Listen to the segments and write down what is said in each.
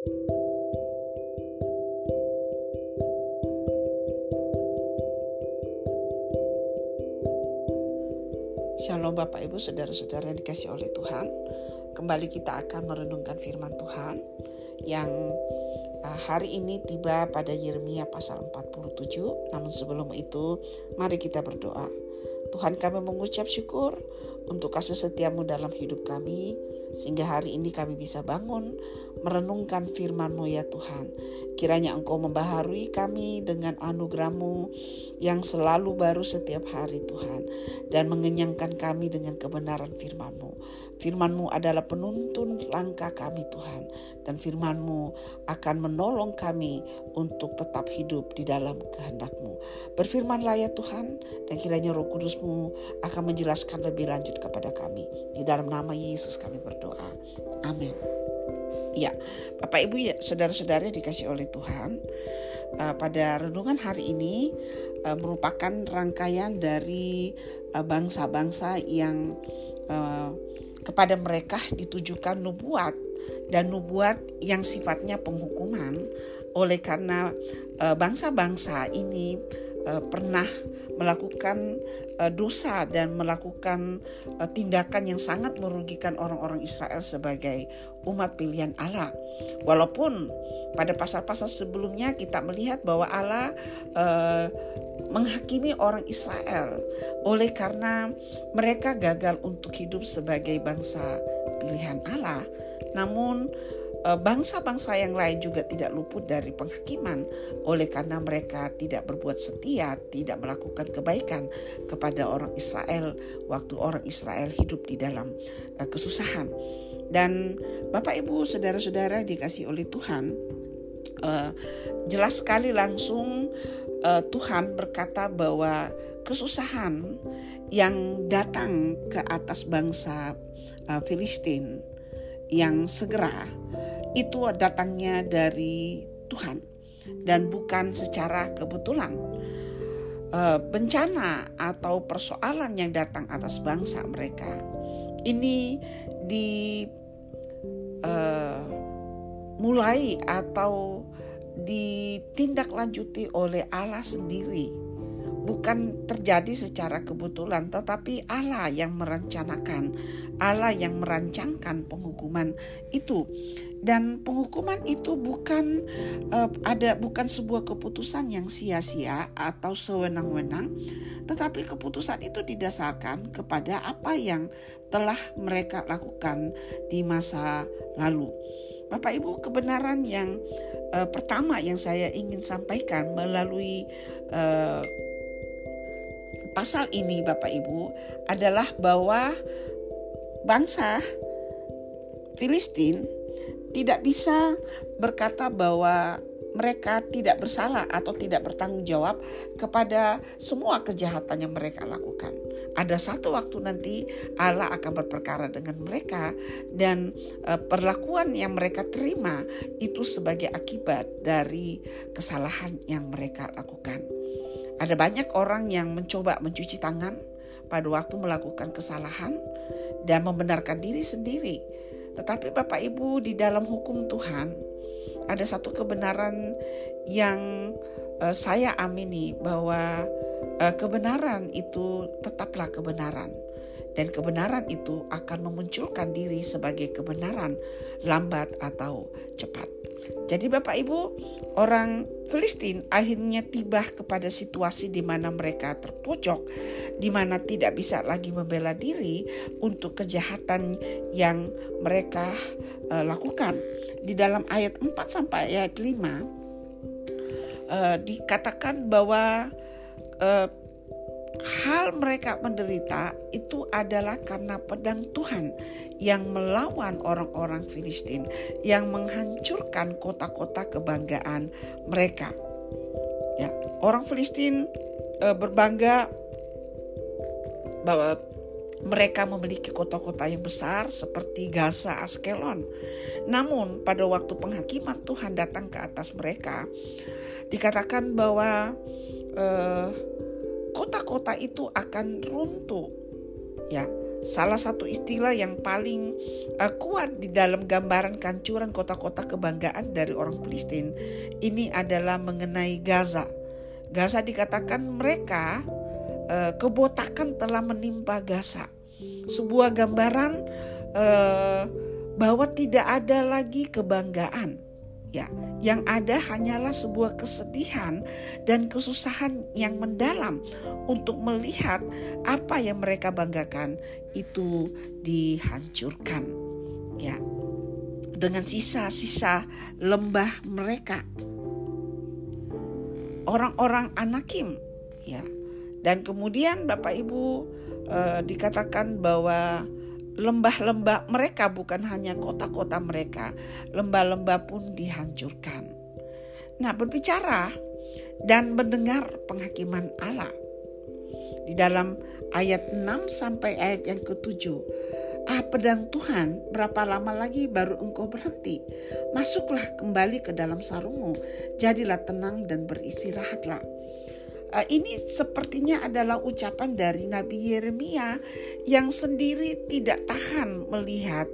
Shalom Bapak Ibu Saudara-saudara yang dikasih oleh Tuhan. Kembali kita akan merenungkan firman Tuhan Yang uh, hari ini tiba pada Yeremia pasal 47 Namun sebelum itu mari kita berdoa. Tuhan kami mengucap syukur untuk kasih setiamu dalam hidup kami sehingga hari ini kami bisa bangun merenungkan firman-Mu ya Tuhan. Kiranya Engkau membaharui kami dengan anugerah-Mu yang selalu baru setiap hari Tuhan dan mengenyangkan kami dengan kebenaran firman-Mu. Firman-Mu adalah penuntun langkah kami Tuhan dan firman-Mu akan menolong kami untuk tetap hidup di dalam kehendak-Mu. Berfirmanlah ya Tuhan dan kiranya roh kudus-Mu akan menjelaskan lebih lanjut kepada kami. Di dalam nama Yesus kami berdoa. Amin. Ya, Bapak Ibu ya, saudara-saudara dikasih oleh Tuhan. Uh, pada renungan hari ini uh, merupakan rangkaian dari uh, bangsa-bangsa yang uh, kepada mereka ditujukan nubuat dan nubuat yang sifatnya penghukuman oleh karena bangsa-bangsa ini e, pernah melakukan e, dosa dan melakukan tindakan yang sangat merugikan orang-orang Israel sebagai umat pilihan Allah. Walaupun pada pasal-pasal sebelumnya kita melihat bahwa Allah menghakimi orang Israel oleh karena mereka gagal untuk hidup sebagai bangsa pilihan Allah. Namun eh, bangsa-bangsa yang lain juga tidak luput dari penghakiman oleh karena mereka tidak berbuat setia, tidak melakukan kebaikan kepada orang Israel waktu orang Israel hidup di dalam eh, kesusahan. Dan Bapak Ibu, saudara-saudara dikasih oleh Tuhan, uh, jelas sekali langsung uh, Tuhan berkata bahwa kesusahan yang datang ke atas bangsa Filistin yang segera itu datangnya dari Tuhan dan bukan secara kebetulan. Uh, bencana atau persoalan yang datang atas bangsa mereka ini di uh, mulai atau ditindaklanjuti oleh Allah sendiri. Bukan terjadi secara kebetulan, tetapi Allah yang merencanakan, Allah yang merancangkan penghukuman itu. Dan penghukuman itu bukan uh, ada bukan sebuah keputusan yang sia-sia atau sewenang-wenang, tetapi keputusan itu didasarkan kepada apa yang telah mereka lakukan di masa lalu. Bapak Ibu, kebenaran yang uh, pertama yang saya ingin sampaikan melalui uh, pasal ini, Bapak Ibu, adalah bahwa bangsa Filistin tidak bisa berkata bahwa mereka tidak bersalah atau tidak bertanggung jawab kepada semua kejahatan yang mereka lakukan. Ada satu waktu nanti Allah akan berperkara dengan mereka dan e, perlakuan yang mereka terima itu sebagai akibat dari kesalahan yang mereka lakukan. Ada banyak orang yang mencoba mencuci tangan pada waktu melakukan kesalahan dan membenarkan diri sendiri. Tetapi Bapak Ibu di dalam hukum Tuhan ada satu kebenaran yang uh, saya amini bahwa uh, kebenaran itu tetaplah kebenaran dan kebenaran itu akan memunculkan diri sebagai kebenaran lambat atau cepat. Jadi Bapak Ibu, orang Filistin akhirnya tiba kepada situasi di mana mereka terpojok, di mana tidak bisa lagi membela diri untuk kejahatan yang mereka uh, lakukan. Di dalam ayat 4 sampai ayat 5 uh, dikatakan bahwa uh, hal mereka menderita itu adalah karena pedang Tuhan yang melawan orang-orang Filistin yang menghancurkan kota-kota kebanggaan mereka. Ya, orang Filistin e, berbangga bahwa mereka memiliki kota-kota yang besar seperti Gaza, Askelon. Namun pada waktu penghakiman Tuhan datang ke atas mereka, dikatakan bahwa eh, kota-kota itu akan runtuh ya salah satu istilah yang paling uh, kuat di dalam gambaran kancuran kota-kota kebanggaan dari orang Palestina ini adalah mengenai Gaza. Gaza dikatakan mereka uh, kebotakan telah menimpa Gaza. Sebuah gambaran uh, bahwa tidak ada lagi kebanggaan Ya, yang ada hanyalah sebuah kesedihan dan kesusahan yang mendalam untuk melihat apa yang mereka banggakan itu dihancurkan. Ya. Dengan sisa-sisa lembah mereka. Orang-orang Anakim, ya. Dan kemudian Bapak Ibu eh, dikatakan bahwa lembah-lembah mereka bukan hanya kota-kota mereka, lembah-lembah pun dihancurkan. Nah, berbicara dan mendengar penghakiman Allah. Di dalam ayat 6 sampai ayat yang ke-7. Ah pedang Tuhan, berapa lama lagi baru engkau berhenti? Masuklah kembali ke dalam sarungmu, jadilah tenang dan beristirahatlah Uh, ini sepertinya adalah ucapan dari Nabi Yeremia yang sendiri tidak tahan melihat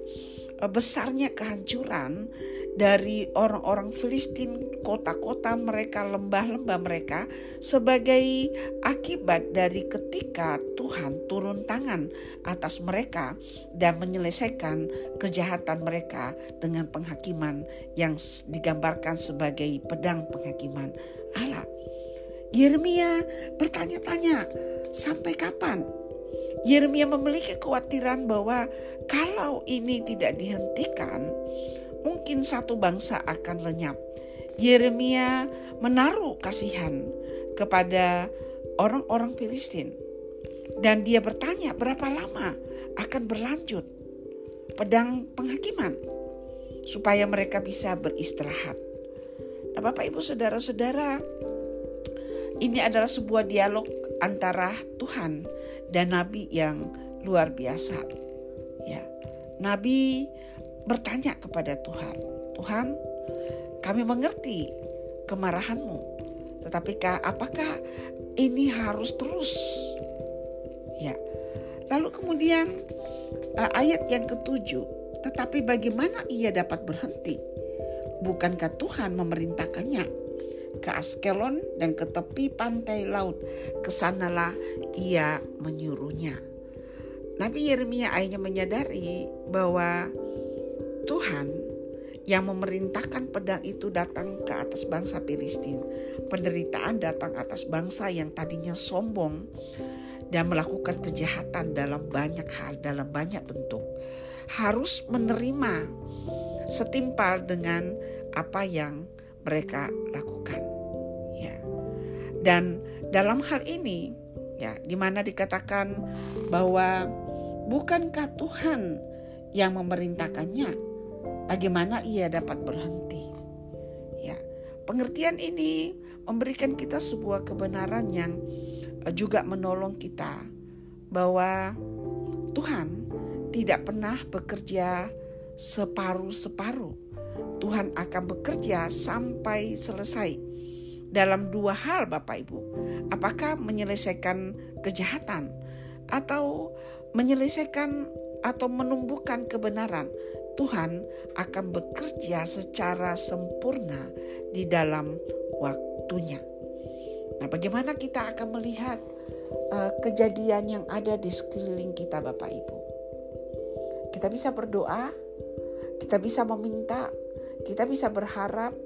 uh, besarnya kehancuran dari orang-orang Filistin, kota-kota mereka, lembah-lembah mereka sebagai akibat dari ketika Tuhan turun tangan atas mereka dan menyelesaikan kejahatan mereka dengan penghakiman yang digambarkan sebagai pedang penghakiman Allah. Yeremia bertanya-tanya, sampai kapan? Yeremia memiliki kekhawatiran bahwa kalau ini tidak dihentikan, mungkin satu bangsa akan lenyap. Yeremia menaruh kasihan kepada orang-orang Filistin dan dia bertanya berapa lama akan berlanjut pedang penghakiman supaya mereka bisa beristirahat. Nah, Bapak Ibu Saudara-saudara, ini adalah sebuah dialog antara Tuhan dan nabi yang luar biasa. Ya. Nabi bertanya kepada Tuhan, "Tuhan, kami mengerti kemarahanmu, tetapi apakah ini harus terus?" Ya. Lalu kemudian uh, ayat yang ketujuh, tetapi bagaimana ia dapat berhenti? Bukankah Tuhan memerintahkannya? Ke Askelon dan ke tepi pantai laut. Ke sanalah ia menyuruhnya. Nabi Yeremia akhirnya menyadari bahwa Tuhan yang memerintahkan pedang itu datang ke atas bangsa Filistin. Penderitaan datang atas bangsa yang tadinya sombong dan melakukan kejahatan dalam banyak hal, dalam banyak bentuk. Harus menerima setimpal dengan apa yang mereka lakukan. Ya. Dan dalam hal ini ya di mana dikatakan bahwa bukankah Tuhan yang memerintahkannya bagaimana ia dapat berhenti. Ya. Pengertian ini memberikan kita sebuah kebenaran yang eh, juga menolong kita bahwa Tuhan tidak pernah bekerja separuh-separuh Tuhan akan bekerja sampai selesai dalam dua hal Bapak Ibu. Apakah menyelesaikan kejahatan atau menyelesaikan atau menumbuhkan kebenaran? Tuhan akan bekerja secara sempurna di dalam waktunya. Nah, bagaimana kita akan melihat uh, kejadian yang ada di sekeliling kita Bapak Ibu? Kita bisa berdoa, kita bisa meminta, kita bisa berharap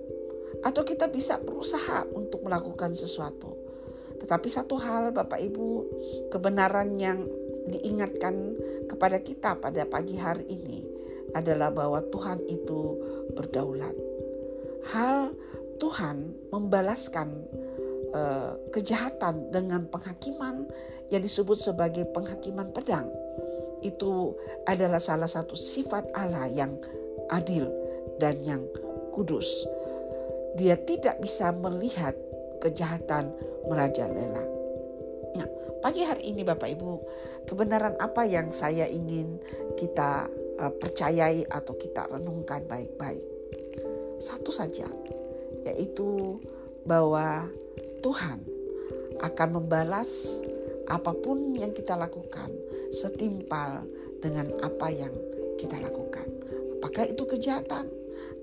atau kita bisa berusaha untuk melakukan sesuatu. Tetapi satu hal Bapak Ibu, kebenaran yang diingatkan kepada kita pada pagi hari ini adalah bahwa Tuhan itu berdaulat. Hal Tuhan membalaskan uh, kejahatan dengan penghakiman yang disebut sebagai penghakiman pedang. Itu adalah salah satu sifat Allah yang adil dan yang kudus. Dia tidak bisa melihat kejahatan merajalela. Nah, pagi hari ini Bapak Ibu, kebenaran apa yang saya ingin kita uh, percayai atau kita renungkan baik-baik? Satu saja, yaitu bahwa Tuhan akan membalas apa pun yang kita lakukan setimpal dengan apa yang kita lakukan. Apakah itu kejahatan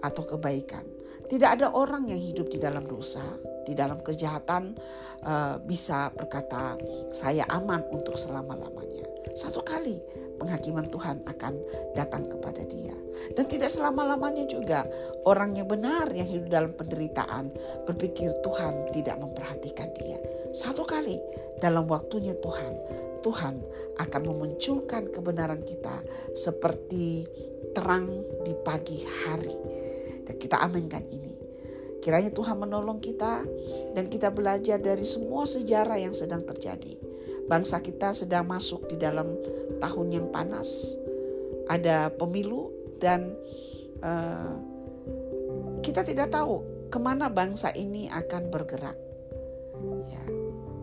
atau kebaikan? Tidak ada orang yang hidup di dalam dosa, di dalam kejahatan uh, bisa berkata saya aman untuk selama-lamanya. Satu kali penghakiman Tuhan akan datang kepada dia. Dan tidak selama-lamanya juga orang yang benar yang hidup dalam penderitaan berpikir Tuhan tidak memperhatikan dia. Satu kali dalam waktunya Tuhan, Tuhan akan memunculkan kebenaran kita seperti terang di pagi hari. Dan kita aminkan ini. Kiranya Tuhan menolong kita dan kita belajar dari semua sejarah yang sedang terjadi. Bangsa kita sedang masuk di dalam tahun yang panas. Ada pemilu dan uh, kita tidak tahu ke mana bangsa ini akan bergerak. Ya.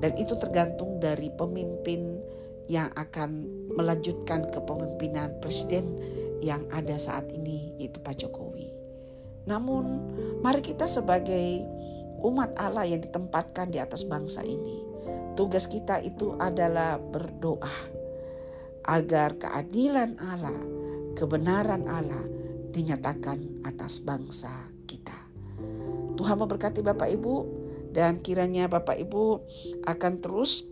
Dan itu tergantung dari pemimpin yang akan melanjutkan kepemimpinan presiden yang ada saat ini yaitu Pak Jokowi. Namun mari kita sebagai umat Allah yang ditempatkan di atas bangsa ini, tugas kita itu adalah berdoa agar keadilan Allah, kebenaran Allah dinyatakan atas bangsa kita. Tuhan memberkati Bapak Ibu dan kiranya Bapak Ibu akan terus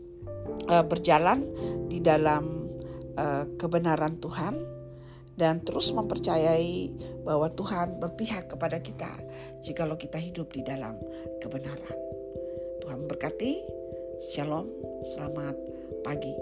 uh, berjalan di dalam uh, kebenaran Tuhan dan terus mempercayai bahwa Tuhan berpihak kepada kita jikalau kita hidup di dalam kebenaran. Tuhan memberkati. Shalom, selamat pagi.